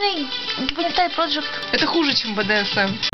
обычный гентай проджект. Это хуже, чем БДСМ.